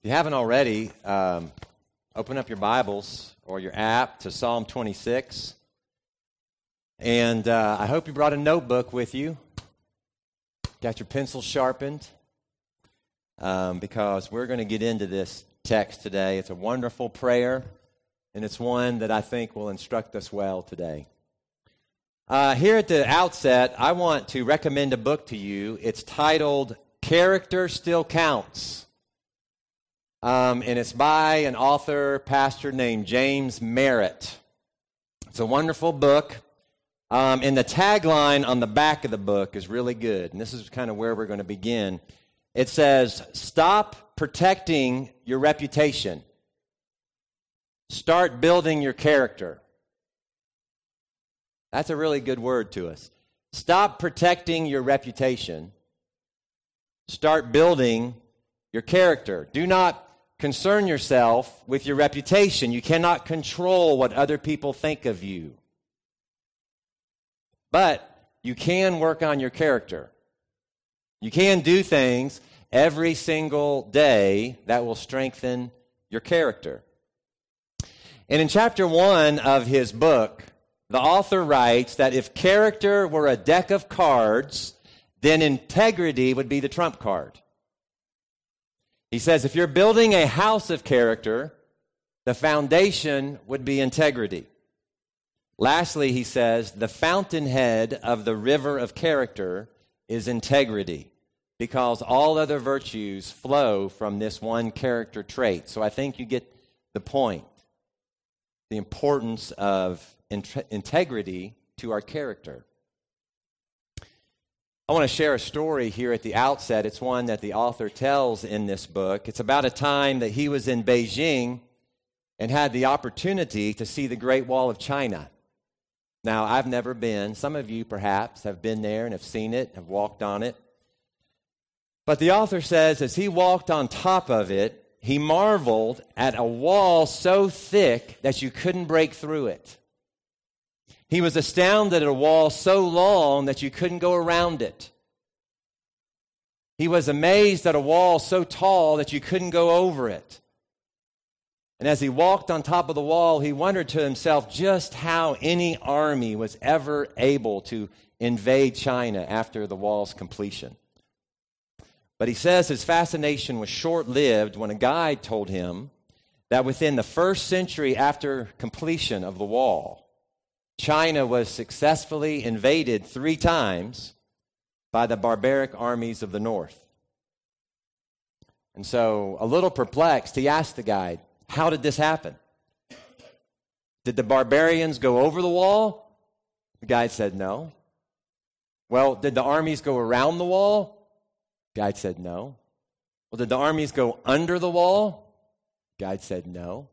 If you haven't already, um, open up your Bibles or your app to Psalm 26. And uh, I hope you brought a notebook with you. Got your pencil sharpened. Um, because we're going to get into this text today. It's a wonderful prayer, and it's one that I think will instruct us well today. Uh, here at the outset, I want to recommend a book to you. It's titled Character Still Counts. Um, and it's by an author, pastor named James Merritt. It's a wonderful book. Um, and the tagline on the back of the book is really good. And this is kind of where we're going to begin. It says, Stop protecting your reputation, start building your character. That's a really good word to us. Stop protecting your reputation, start building your character. Do not concern yourself with your reputation. You cannot control what other people think of you. But you can work on your character. You can do things every single day that will strengthen your character. And in chapter one of his book, the author writes that if character were a deck of cards, then integrity would be the trump card. He says if you're building a house of character, the foundation would be integrity. Lastly, he says the fountainhead of the river of character is integrity because all other virtues flow from this one character trait. So I think you get the point the importance of integrity to our character. I want to share a story here at the outset. It's one that the author tells in this book. It's about a time that he was in Beijing and had the opportunity to see the Great Wall of China. Now, I've never been. Some of you perhaps have been there and have seen it, have walked on it. But the author says as he walked on top of it, he marveled at a wall so thick that you couldn't break through it. He was astounded at a wall so long that you couldn't go around it. He was amazed at a wall so tall that you couldn't go over it. And as he walked on top of the wall, he wondered to himself just how any army was ever able to invade China after the wall's completion. But he says his fascination was short lived when a guide told him that within the first century after completion of the wall, China was successfully invaded three times by the barbaric armies of the north. And so, a little perplexed, he asked the guide, How did this happen? Did the barbarians go over the wall? The guide said, No. Well, did the armies go around the wall? The guide said, No. Well, did the armies go under the wall? The guide said, No.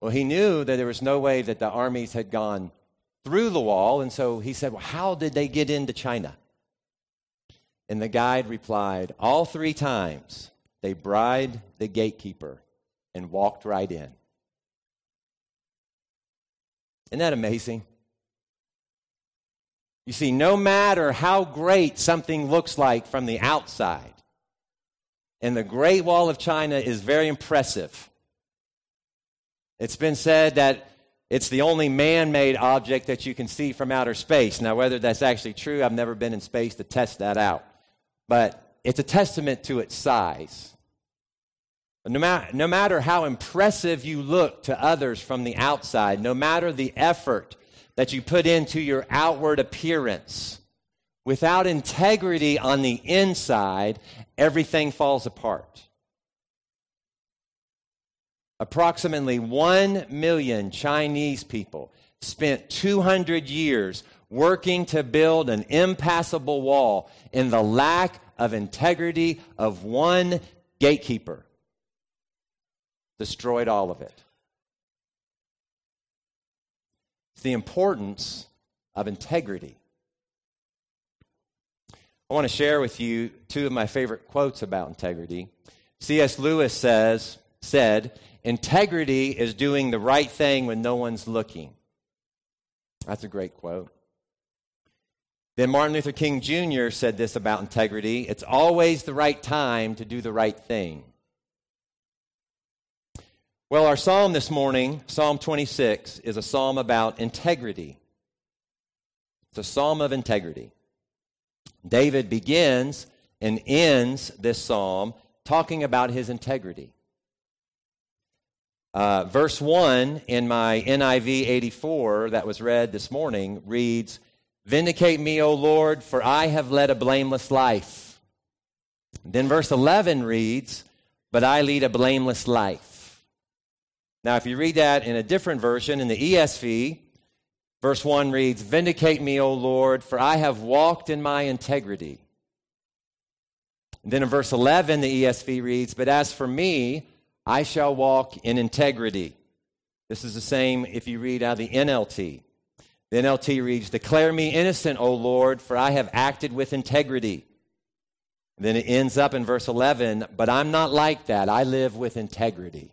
Well, he knew that there was no way that the armies had gone through the wall. And so he said, Well, how did they get into China? And the guide replied, All three times they bribed the gatekeeper and walked right in. Isn't that amazing? You see, no matter how great something looks like from the outside, and the Great Wall of China is very impressive. It's been said that it's the only man made object that you can see from outer space. Now, whether that's actually true, I've never been in space to test that out. But it's a testament to its size. No, ma- no matter how impressive you look to others from the outside, no matter the effort that you put into your outward appearance, without integrity on the inside, everything falls apart. Approximately 1 million Chinese people spent 200 years working to build an impassable wall in the lack of integrity of one gatekeeper. Destroyed all of it. The importance of integrity. I want to share with you two of my favorite quotes about integrity. C.S. Lewis says, said, Integrity is doing the right thing when no one's looking. That's a great quote. Then Martin Luther King Jr. said this about integrity it's always the right time to do the right thing. Well, our psalm this morning, Psalm 26, is a psalm about integrity. It's a psalm of integrity. David begins and ends this psalm talking about his integrity. Uh, verse 1 in my NIV 84 that was read this morning reads, Vindicate me, O Lord, for I have led a blameless life. Then verse 11 reads, But I lead a blameless life. Now, if you read that in a different version, in the ESV, verse 1 reads, Vindicate me, O Lord, for I have walked in my integrity. And then in verse 11, the ESV reads, But as for me, I shall walk in integrity. This is the same if you read out of the NLT. The NLT reads, Declare me innocent, O Lord, for I have acted with integrity. And then it ends up in verse 11, But I'm not like that. I live with integrity.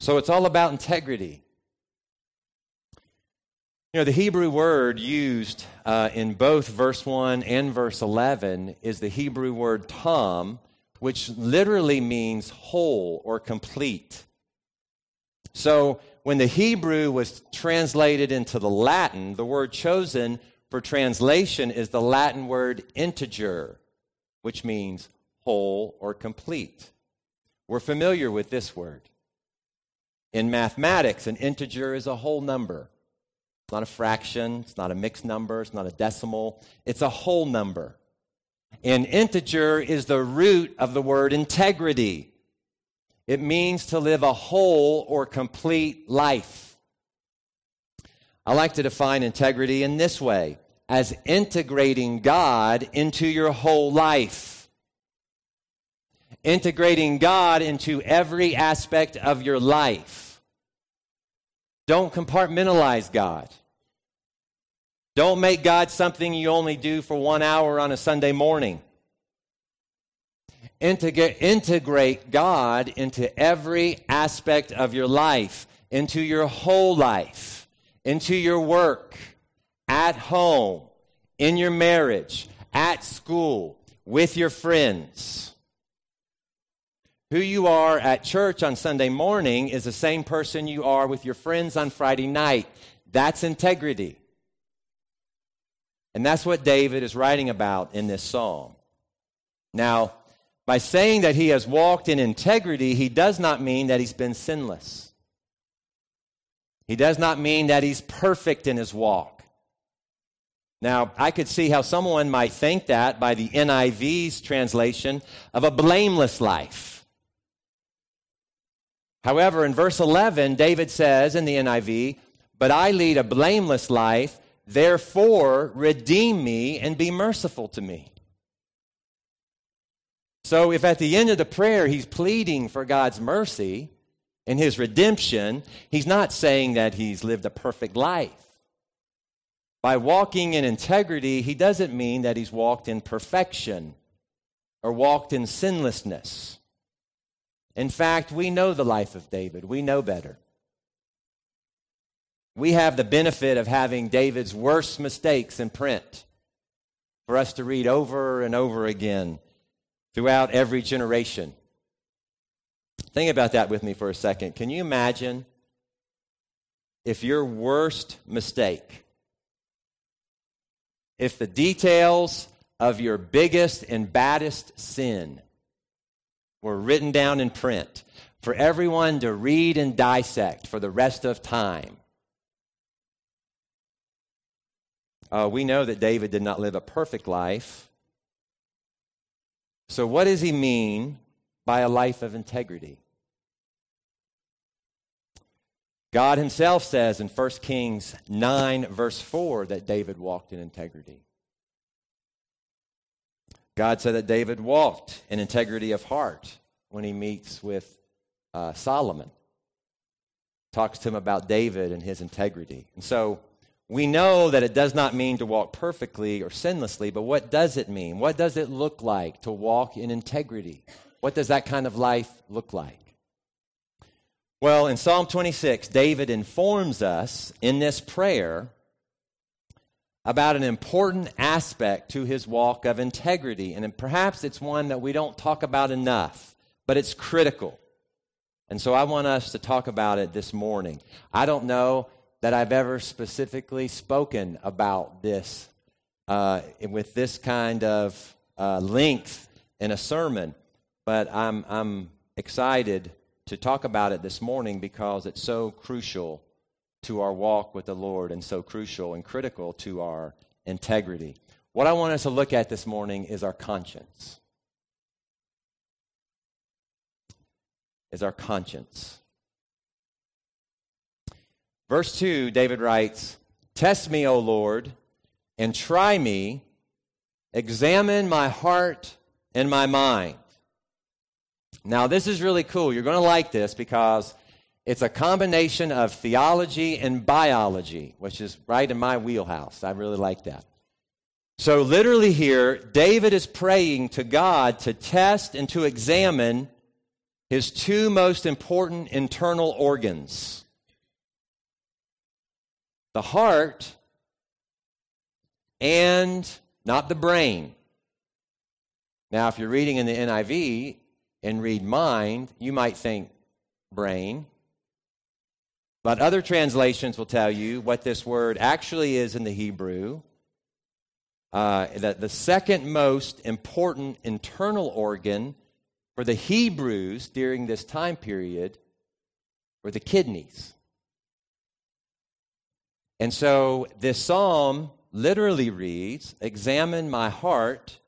So it's all about integrity. You know, the Hebrew word used uh, in both verse 1 and verse 11 is the Hebrew word tam, which literally means whole or complete. So when the Hebrew was translated into the Latin, the word chosen for translation is the Latin word integer, which means whole or complete. We're familiar with this word. In mathematics, an integer is a whole number. It's not a fraction, it's not a mixed number, it's not a decimal, it's a whole number. And integer is the root of the word integrity. It means to live a whole or complete life. I like to define integrity in this way as integrating God into your whole life. Integrating God into every aspect of your life. Don't compartmentalize God. Don't make God something you only do for one hour on a Sunday morning. Integrate, God into every aspect of your life, into your whole life, into your work, at home, in your marriage, at school, with your friends. Who you are at church on Sunday morning is the same person you are with your friends on Friday night. That's integrity. And that's what David is writing about in this psalm. Now, by saying that he has walked in integrity, he does not mean that he's been sinless. He does not mean that he's perfect in his walk. Now, I could see how someone might think that by the NIV's translation of a blameless life. However, in verse 11, David says in the NIV, But I lead a blameless life, therefore redeem me and be merciful to me. So, if at the end of the prayer he's pleading for God's mercy and his redemption, he's not saying that he's lived a perfect life. By walking in integrity, he doesn't mean that he's walked in perfection or walked in sinlessness. In fact, we know the life of David. We know better. We have the benefit of having David's worst mistakes in print for us to read over and over again throughout every generation. Think about that with me for a second. Can you imagine if your worst mistake, if the details of your biggest and baddest sin were written down in print for everyone to read and dissect for the rest of time. Uh, we know that David did not live a perfect life. So, what does he mean by a life of integrity? God himself says in 1 Kings 9, verse 4, that David walked in integrity. God said that David walked in integrity of heart when he meets with uh, Solomon. Talks to him about David and his integrity. And so we know that it does not mean to walk perfectly or sinlessly, but what does it mean? What does it look like to walk in integrity? What does that kind of life look like? Well, in Psalm 26, David informs us in this prayer about an important aspect to his walk of integrity. And perhaps it's one that we don't talk about enough, but it's critical. And so I want us to talk about it this morning. I don't know that I've ever specifically spoken about this uh, with this kind of uh, length in a sermon, but I'm, I'm excited to talk about it this morning because it's so crucial to our walk with the Lord and so crucial and critical to our integrity. What I want us to look at this morning is our conscience. Is our conscience. Verse 2, David writes, Test me, O Lord, and try me, examine my heart and my mind. Now, this is really cool. You're going to like this because it's a combination of theology and biology, which is right in my wheelhouse. I really like that. So, literally, here, David is praying to God to test and to examine his two most important internal organs the heart and not the brain. Now, if you're reading in the NIV and read mind, you might think brain. But other translations will tell you what this word actually is in the Hebrew. Uh, that the second most important internal organ for the Hebrews during this time period were the kidneys. And so this psalm literally reads Examine my heart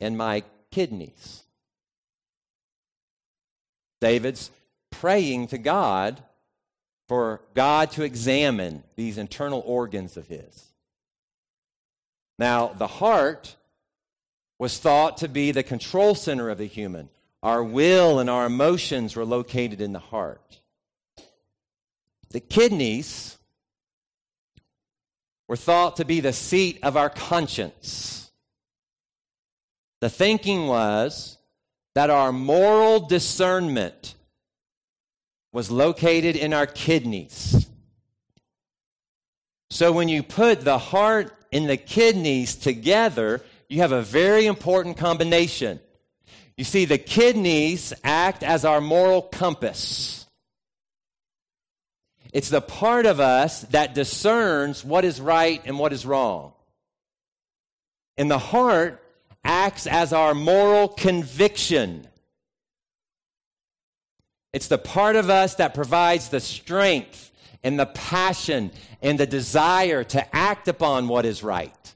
and my kidneys. David's praying to God for God to examine these internal organs of his. Now, the heart was thought to be the control center of the human. Our will and our emotions were located in the heart. The kidneys were thought to be the seat of our conscience. The thinking was that our moral discernment was located in our kidneys. So when you put the heart and the kidneys together, you have a very important combination. You see, the kidneys act as our moral compass. It's the part of us that discerns what is right and what is wrong. And the heart acts as our moral conviction. It's the part of us that provides the strength and the passion and the desire to act upon what is right.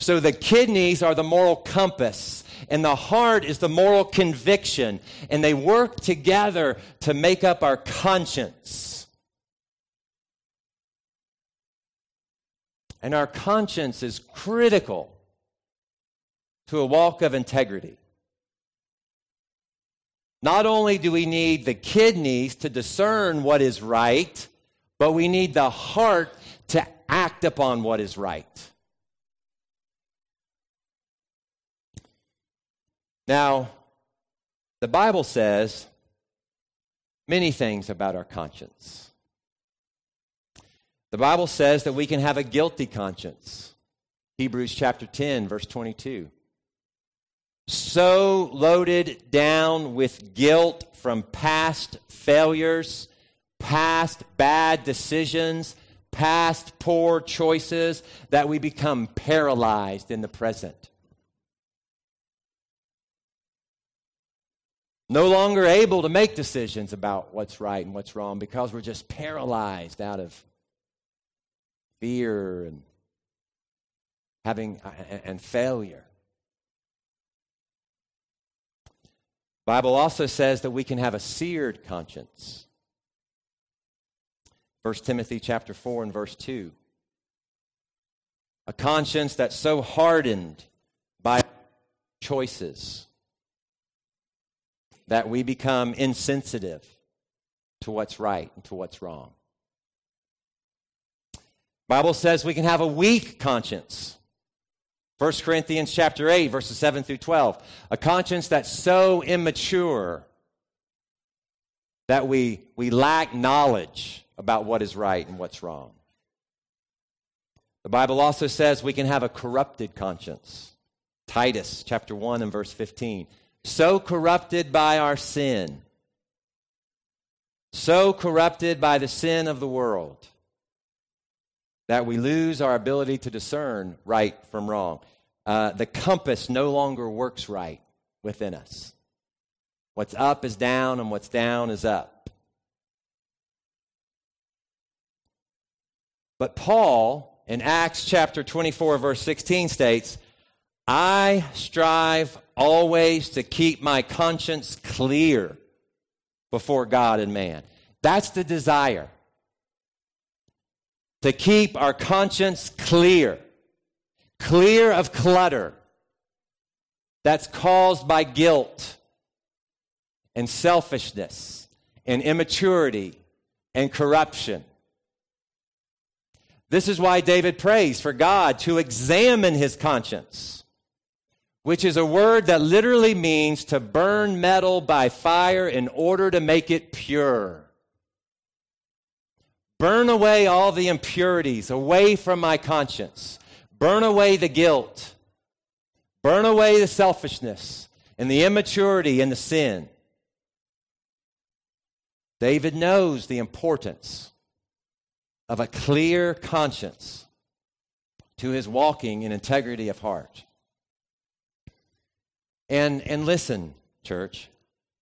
So the kidneys are the moral compass and the heart is the moral conviction, and they work together to make up our conscience. And our conscience is critical to a walk of integrity. Not only do we need the kidneys to discern what is right, but we need the heart to act upon what is right. Now, the Bible says many things about our conscience. The Bible says that we can have a guilty conscience. Hebrews chapter 10, verse 22. So loaded down with guilt from past failures, past bad decisions, past poor choices, that we become paralyzed in the present. No longer able to make decisions about what's right and what's wrong because we're just paralyzed out of fear and having uh, and failure. Bible also says that we can have a seared conscience. 1 Timothy chapter 4 and verse 2. A conscience that's so hardened by choices that we become insensitive to what's right and to what's wrong. Bible says we can have a weak conscience. 1 Corinthians chapter 8 verses 7 through 12. A conscience that's so immature that we, we lack knowledge about what is right and what's wrong. The Bible also says we can have a corrupted conscience. Titus chapter 1 and verse 15. So corrupted by our sin, so corrupted by the sin of the world, that we lose our ability to discern right from wrong. Uh, the compass no longer works right within us. What's up is down, and what's down is up. But Paul, in Acts chapter 24, verse 16, states, I strive always to keep my conscience clear before God and man. That's the desire. To keep our conscience clear, clear of clutter that's caused by guilt and selfishness and immaturity and corruption. This is why David prays for God to examine his conscience, which is a word that literally means to burn metal by fire in order to make it pure. Burn away all the impurities away from my conscience. Burn away the guilt. Burn away the selfishness and the immaturity and the sin. David knows the importance of a clear conscience to his walking in integrity of heart. And, and listen, church,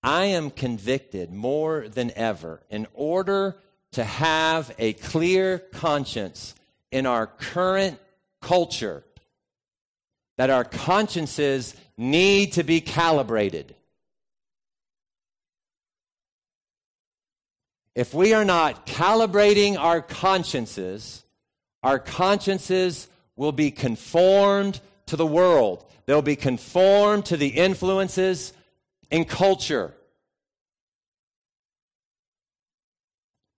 I am convicted more than ever in order to have a clear conscience in our current culture that our consciences need to be calibrated. If we are not calibrating our consciences, our consciences will be conformed to the world. They'll be conformed to the influences in culture.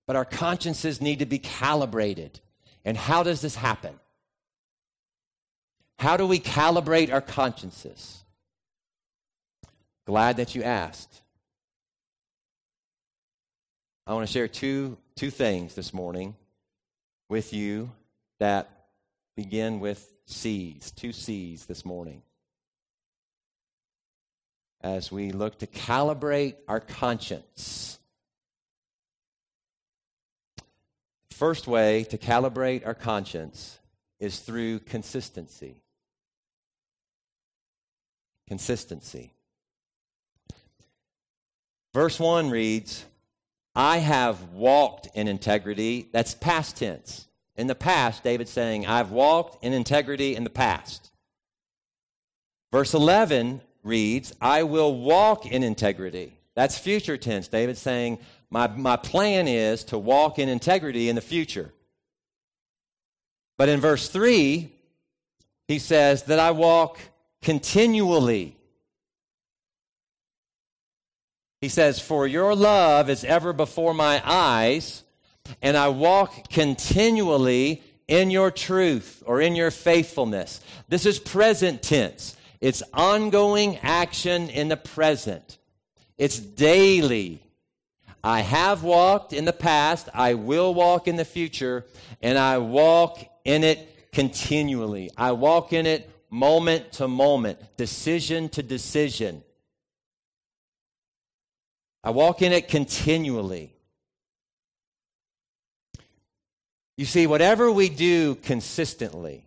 But our consciences need to be calibrated. And how does this happen? How do we calibrate our consciences? Glad that you asked. I want to share two, two things this morning with you that begin with C's, two C's this morning. As we look to calibrate our conscience. First way to calibrate our conscience is through consistency. Consistency. Verse 1 reads, I have walked in integrity. That's past tense. In the past, David's saying, I've walked in integrity in the past. Verse 11 reads, I will walk in integrity. That's future tense. David's saying, my, my plan is to walk in integrity in the future. But in verse 3, he says that I walk continually he says, For your love is ever before my eyes, and I walk continually in your truth or in your faithfulness. This is present tense. It's ongoing action in the present. It's daily. I have walked in the past, I will walk in the future, and I walk in it continually. I walk in it moment to moment, decision to decision. I walk in it continually. You see, whatever we do consistently,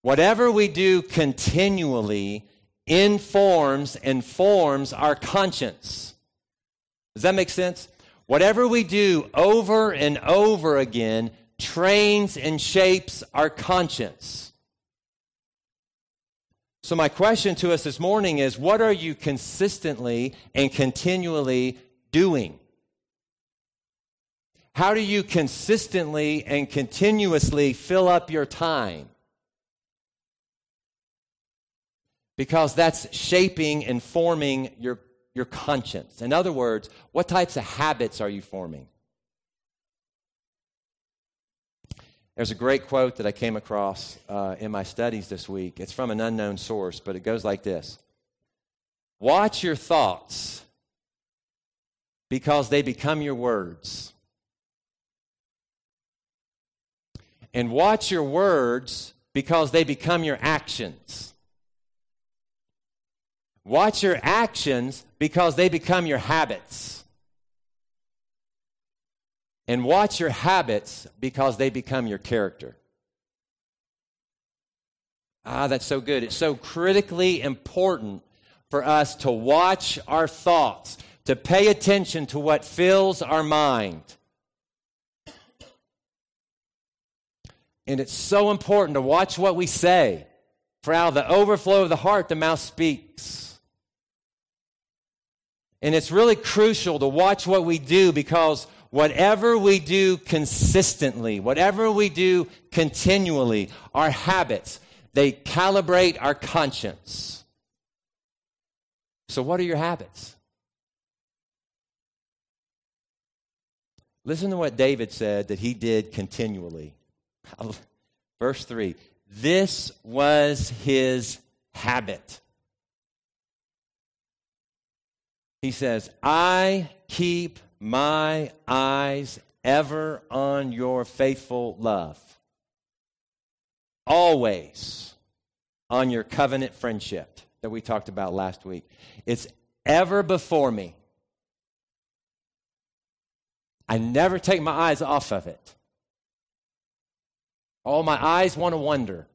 whatever we do continually, informs and forms our conscience. Does that make sense? Whatever we do over and over again trains and shapes our conscience. So, my question to us this morning is what are you consistently and continually doing? How do you consistently and continuously fill up your time? Because that's shaping and forming your, your conscience. In other words, what types of habits are you forming? There's a great quote that I came across uh, in my studies this week. It's from an unknown source, but it goes like this Watch your thoughts because they become your words. And watch your words because they become your actions. Watch your actions because they become your habits. And watch your habits because they become your character. Ah, that's so good. It's so critically important for us to watch our thoughts, to pay attention to what fills our mind. And it's so important to watch what we say, for out of the overflow of the heart, the mouth speaks. And it's really crucial to watch what we do because whatever we do consistently, whatever we do continually, our habits, they calibrate our conscience. So, what are your habits? Listen to what David said that he did continually. Verse 3 This was his habit. He says, I keep my eyes ever on your faithful love, always on your covenant friendship that we talked about last week. It's ever before me. I never take my eyes off of it. Oh, my eyes want to wonder.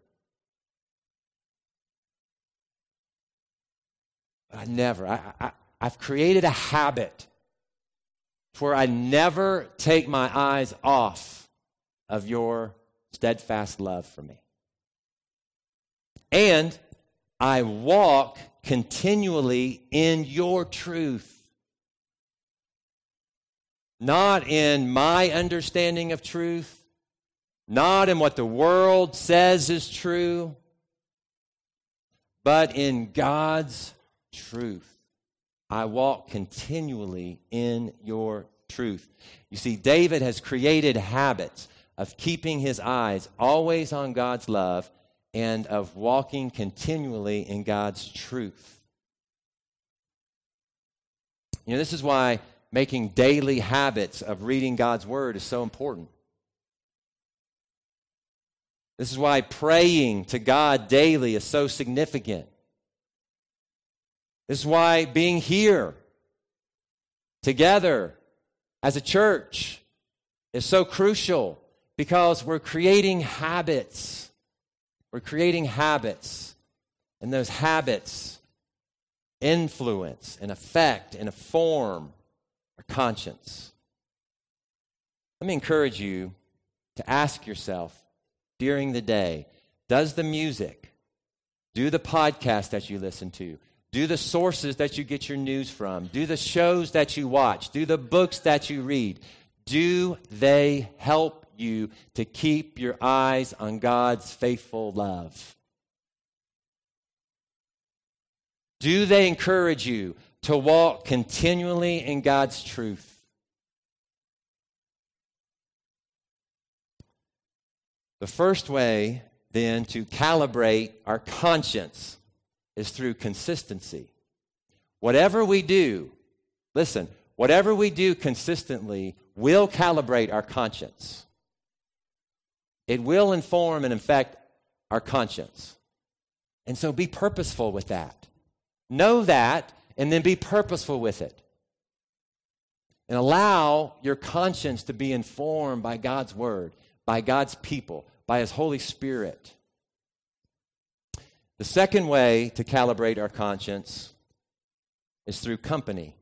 But I never. I, I, I've created a habit where I never take my eyes off of your steadfast love for me. And I walk continually in your truth. Not in my understanding of truth, not in what the world says is true, but in God's truth. I walk continually in your truth. You see, David has created habits of keeping his eyes always on God's love and of walking continually in God's truth. You know, this is why making daily habits of reading God's word is so important. This is why praying to God daily is so significant. This is why being here together as a church is so crucial because we're creating habits. We're creating habits, and those habits influence and affect and form our conscience. Let me encourage you to ask yourself during the day does the music, do the podcast that you listen to, do the sources that you get your news from, do the shows that you watch, do the books that you read, do they help you to keep your eyes on God's faithful love? Do they encourage you to walk continually in God's truth? The first way, then, to calibrate our conscience is through consistency. Whatever we do, listen, whatever we do consistently will calibrate our conscience. It will inform and affect our conscience. And so be purposeful with that. Know that, and then be purposeful with it. And allow your conscience to be informed by God's word by God's people, by His Holy Spirit. The second way to calibrate our conscience is through company.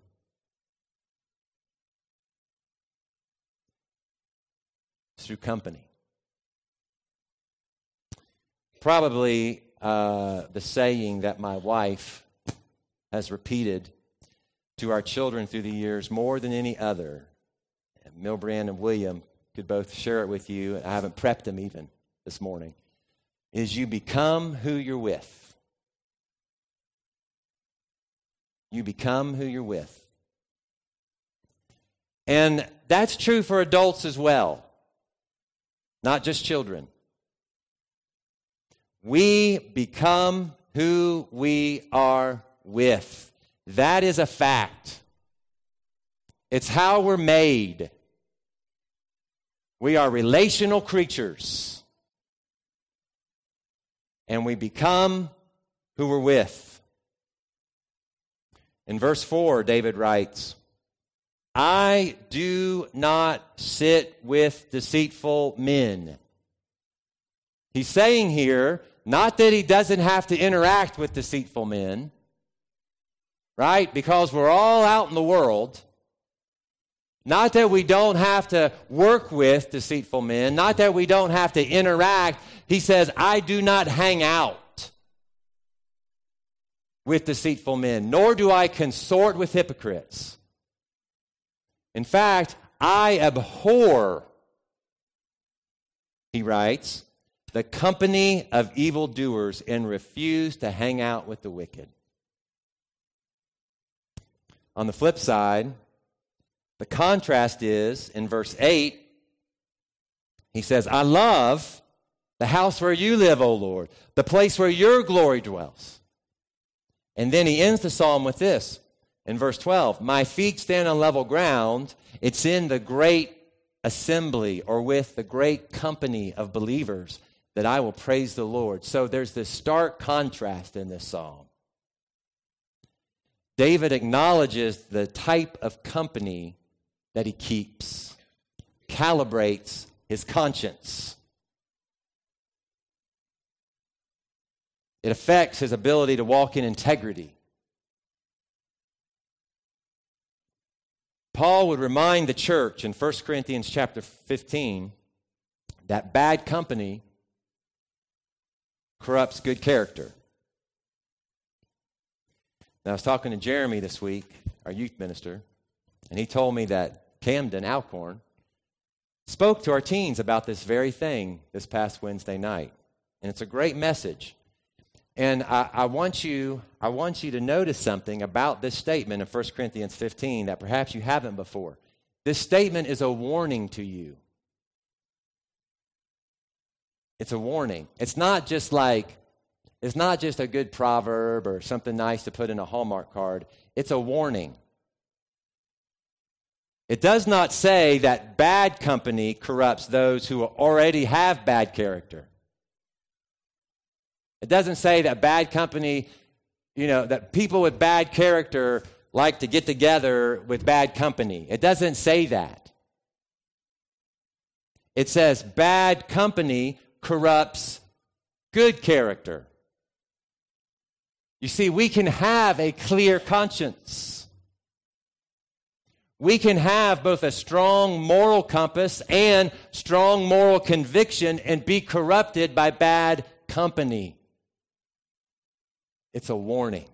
Through company. Probably uh, the saying that my wife has repeated to our children through the years more than any other. Milbrand and William could both share it with you. I haven't prepped them even this morning. Is you become who you're with. You become who you're with. And that's true for adults as well, not just children. We become who we are with. That is a fact. It's how we're made. We are relational creatures. And we become who we're with. In verse 4, David writes, I do not sit with deceitful men. He's saying here, not that he doesn't have to interact with deceitful men, right? Because we're all out in the world. Not that we don't have to work with deceitful men, not that we don't have to interact. He says, I do not hang out with deceitful men, nor do I consort with hypocrites. In fact, I abhor, he writes, the company of evildoers and refuse to hang out with the wicked. On the flip side, the contrast is in verse 8, he says, I love the house where you live, O Lord, the place where your glory dwells. And then he ends the psalm with this in verse 12 My feet stand on level ground. It's in the great assembly or with the great company of believers that I will praise the Lord. So there's this stark contrast in this psalm. David acknowledges the type of company that he keeps, calibrates his conscience. It affects his ability to walk in integrity. Paul would remind the church in 1 Corinthians chapter 15 that bad company corrupts good character. Now, I was talking to Jeremy this week, our youth minister, and he told me that Camden Alcorn spoke to our teens about this very thing this past Wednesday night. And it's a great message. And I, I, want you, I want you to notice something about this statement in 1 Corinthians 15 that perhaps you haven't before. This statement is a warning to you. It's a warning. It's not just like, it's not just a good proverb or something nice to put in a Hallmark card. It's a warning. It does not say that bad company corrupts those who already have bad character. It doesn't say that bad company, you know, that people with bad character like to get together with bad company. It doesn't say that. It says bad company corrupts good character. You see, we can have a clear conscience. We can have both a strong moral compass and strong moral conviction and be corrupted by bad company. It's a warning.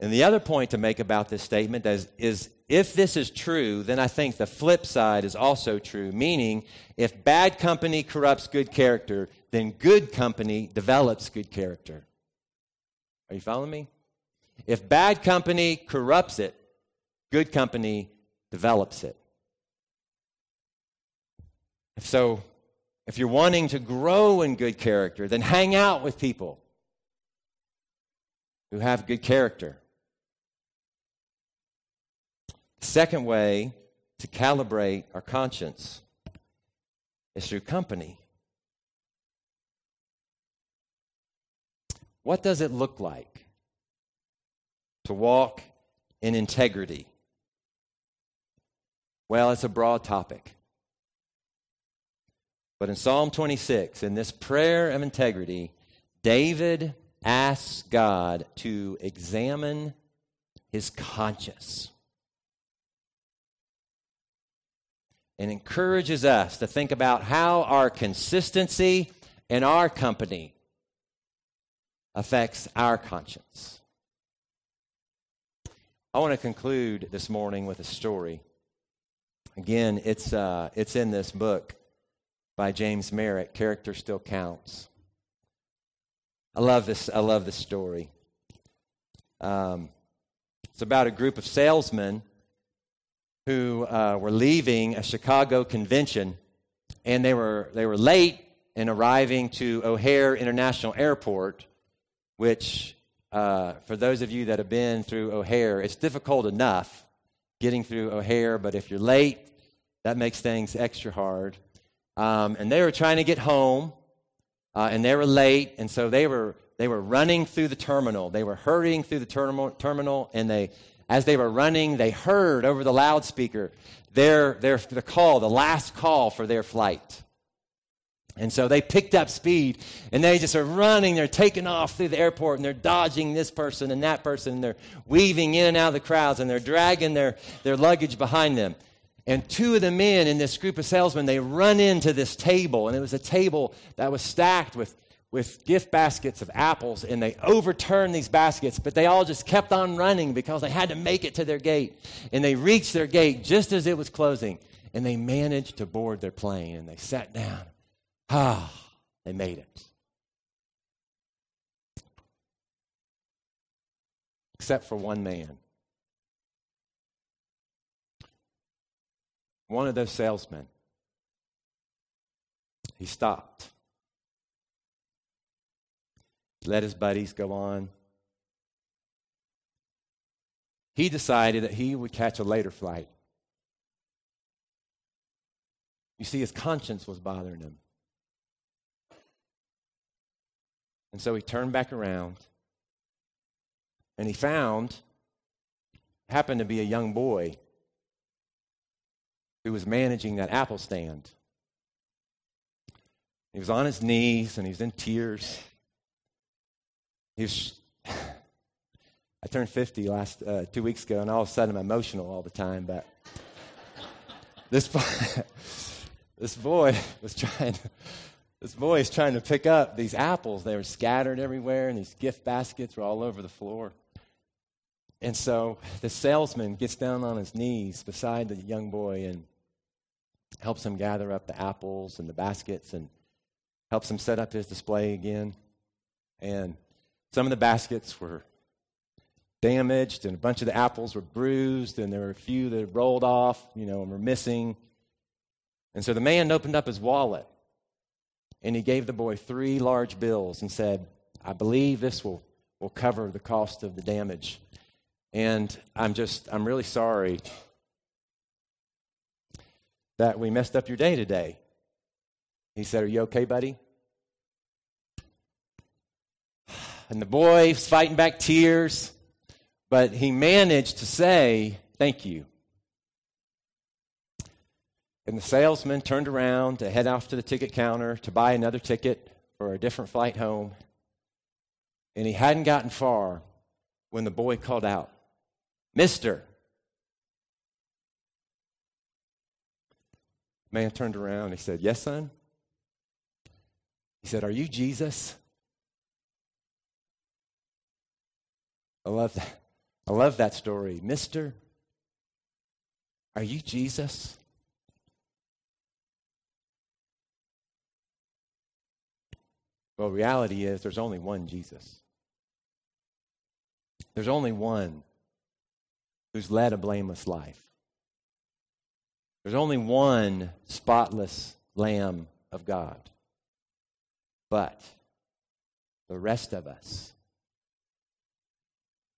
And the other point to make about this statement is, is if this is true, then I think the flip side is also true, meaning if bad company corrupts good character, then good company develops good character. Are you following me? If bad company corrupts it, good company develops it. So, if you're wanting to grow in good character, then hang out with people who have good character. Second way to calibrate our conscience is through company. What does it look like to walk in integrity? Well, it's a broad topic. But in Psalm 26, in this prayer of integrity, David asks God to examine his conscience. and encourages us to think about how our consistency and our company affects our conscience. I want to conclude this morning with a story. Again, it's, uh, it's in this book by James Merritt, Character Still Counts. I love this, I love this story. Um, it's about a group of salesmen who uh, were leaving a Chicago convention, and they were, they were late in arriving to O'Hare International Airport, which, uh, for those of you that have been through O'Hare, it's difficult enough getting through O'Hare, but if you're late, that makes things extra hard. Um, and they were trying to get home, uh, and they were late, and so they were they were running through the terminal. They were hurrying through the terminal, terminal and they, as they were running, they heard over the loudspeaker their, their, the call, the last call for their flight. And so they picked up speed and they just are running. They're taking off through the airport and they're dodging this person and that person. And they're weaving in and out of the crowds and they're dragging their, their luggage behind them. And two of the men in this group of salesmen, they run into this table. And it was a table that was stacked with, with gift baskets of apples. And they overturned these baskets, but they all just kept on running because they had to make it to their gate. And they reached their gate just as it was closing. And they managed to board their plane and they sat down. Ah, they made it. Except for one man. One of those salesmen. He stopped. Let his buddies go on. He decided that he would catch a later flight. You see, his conscience was bothering him. And so he turned back around and he found, happened to be a young boy who was managing that apple stand. He was on his knees and he was in tears. He was, I turned 50 last uh, two weeks ago, and all of a sudden I'm emotional all the time. But this boy, this boy was trying to, this boy is trying to pick up these apples. They were scattered everywhere, and these gift baskets were all over the floor. And so the salesman gets down on his knees beside the young boy and helps him gather up the apples and the baskets and helps him set up his display again. And some of the baskets were damaged, and a bunch of the apples were bruised, and there were a few that rolled off, you know, and were missing. And so the man opened up his wallet and he gave the boy three large bills and said, I believe this will, will cover the cost of the damage. And I'm just, I'm really sorry that we messed up your day today. He said, Are you okay, buddy? And the boy was fighting back tears, but he managed to say, Thank you. And the salesman turned around to head off to the ticket counter to buy another ticket for a different flight home. And he hadn't gotten far when the boy called out, Mister. Man turned around. He said, Yes, son. He said, Are you Jesus? I love that. I love that story. Mister, are you Jesus? Well, reality is there's only one Jesus. There's only one who's led a blameless life. There's only one spotless Lamb of God. But the rest of us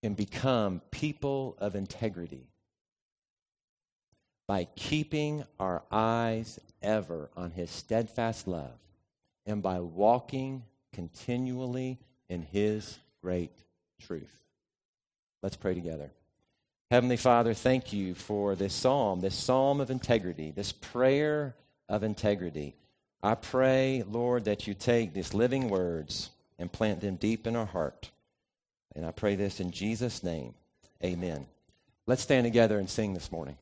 can become people of integrity by keeping our eyes ever on his steadfast love and by walking continually in His great truth. Let's pray together. Heavenly Father, thank you for this psalm, this psalm of integrity, this prayer of integrity. I pray, Lord, that you take these living words and plant them deep in our heart. And I pray this in Jesus' name. Amen. Let's stand together and sing this morning.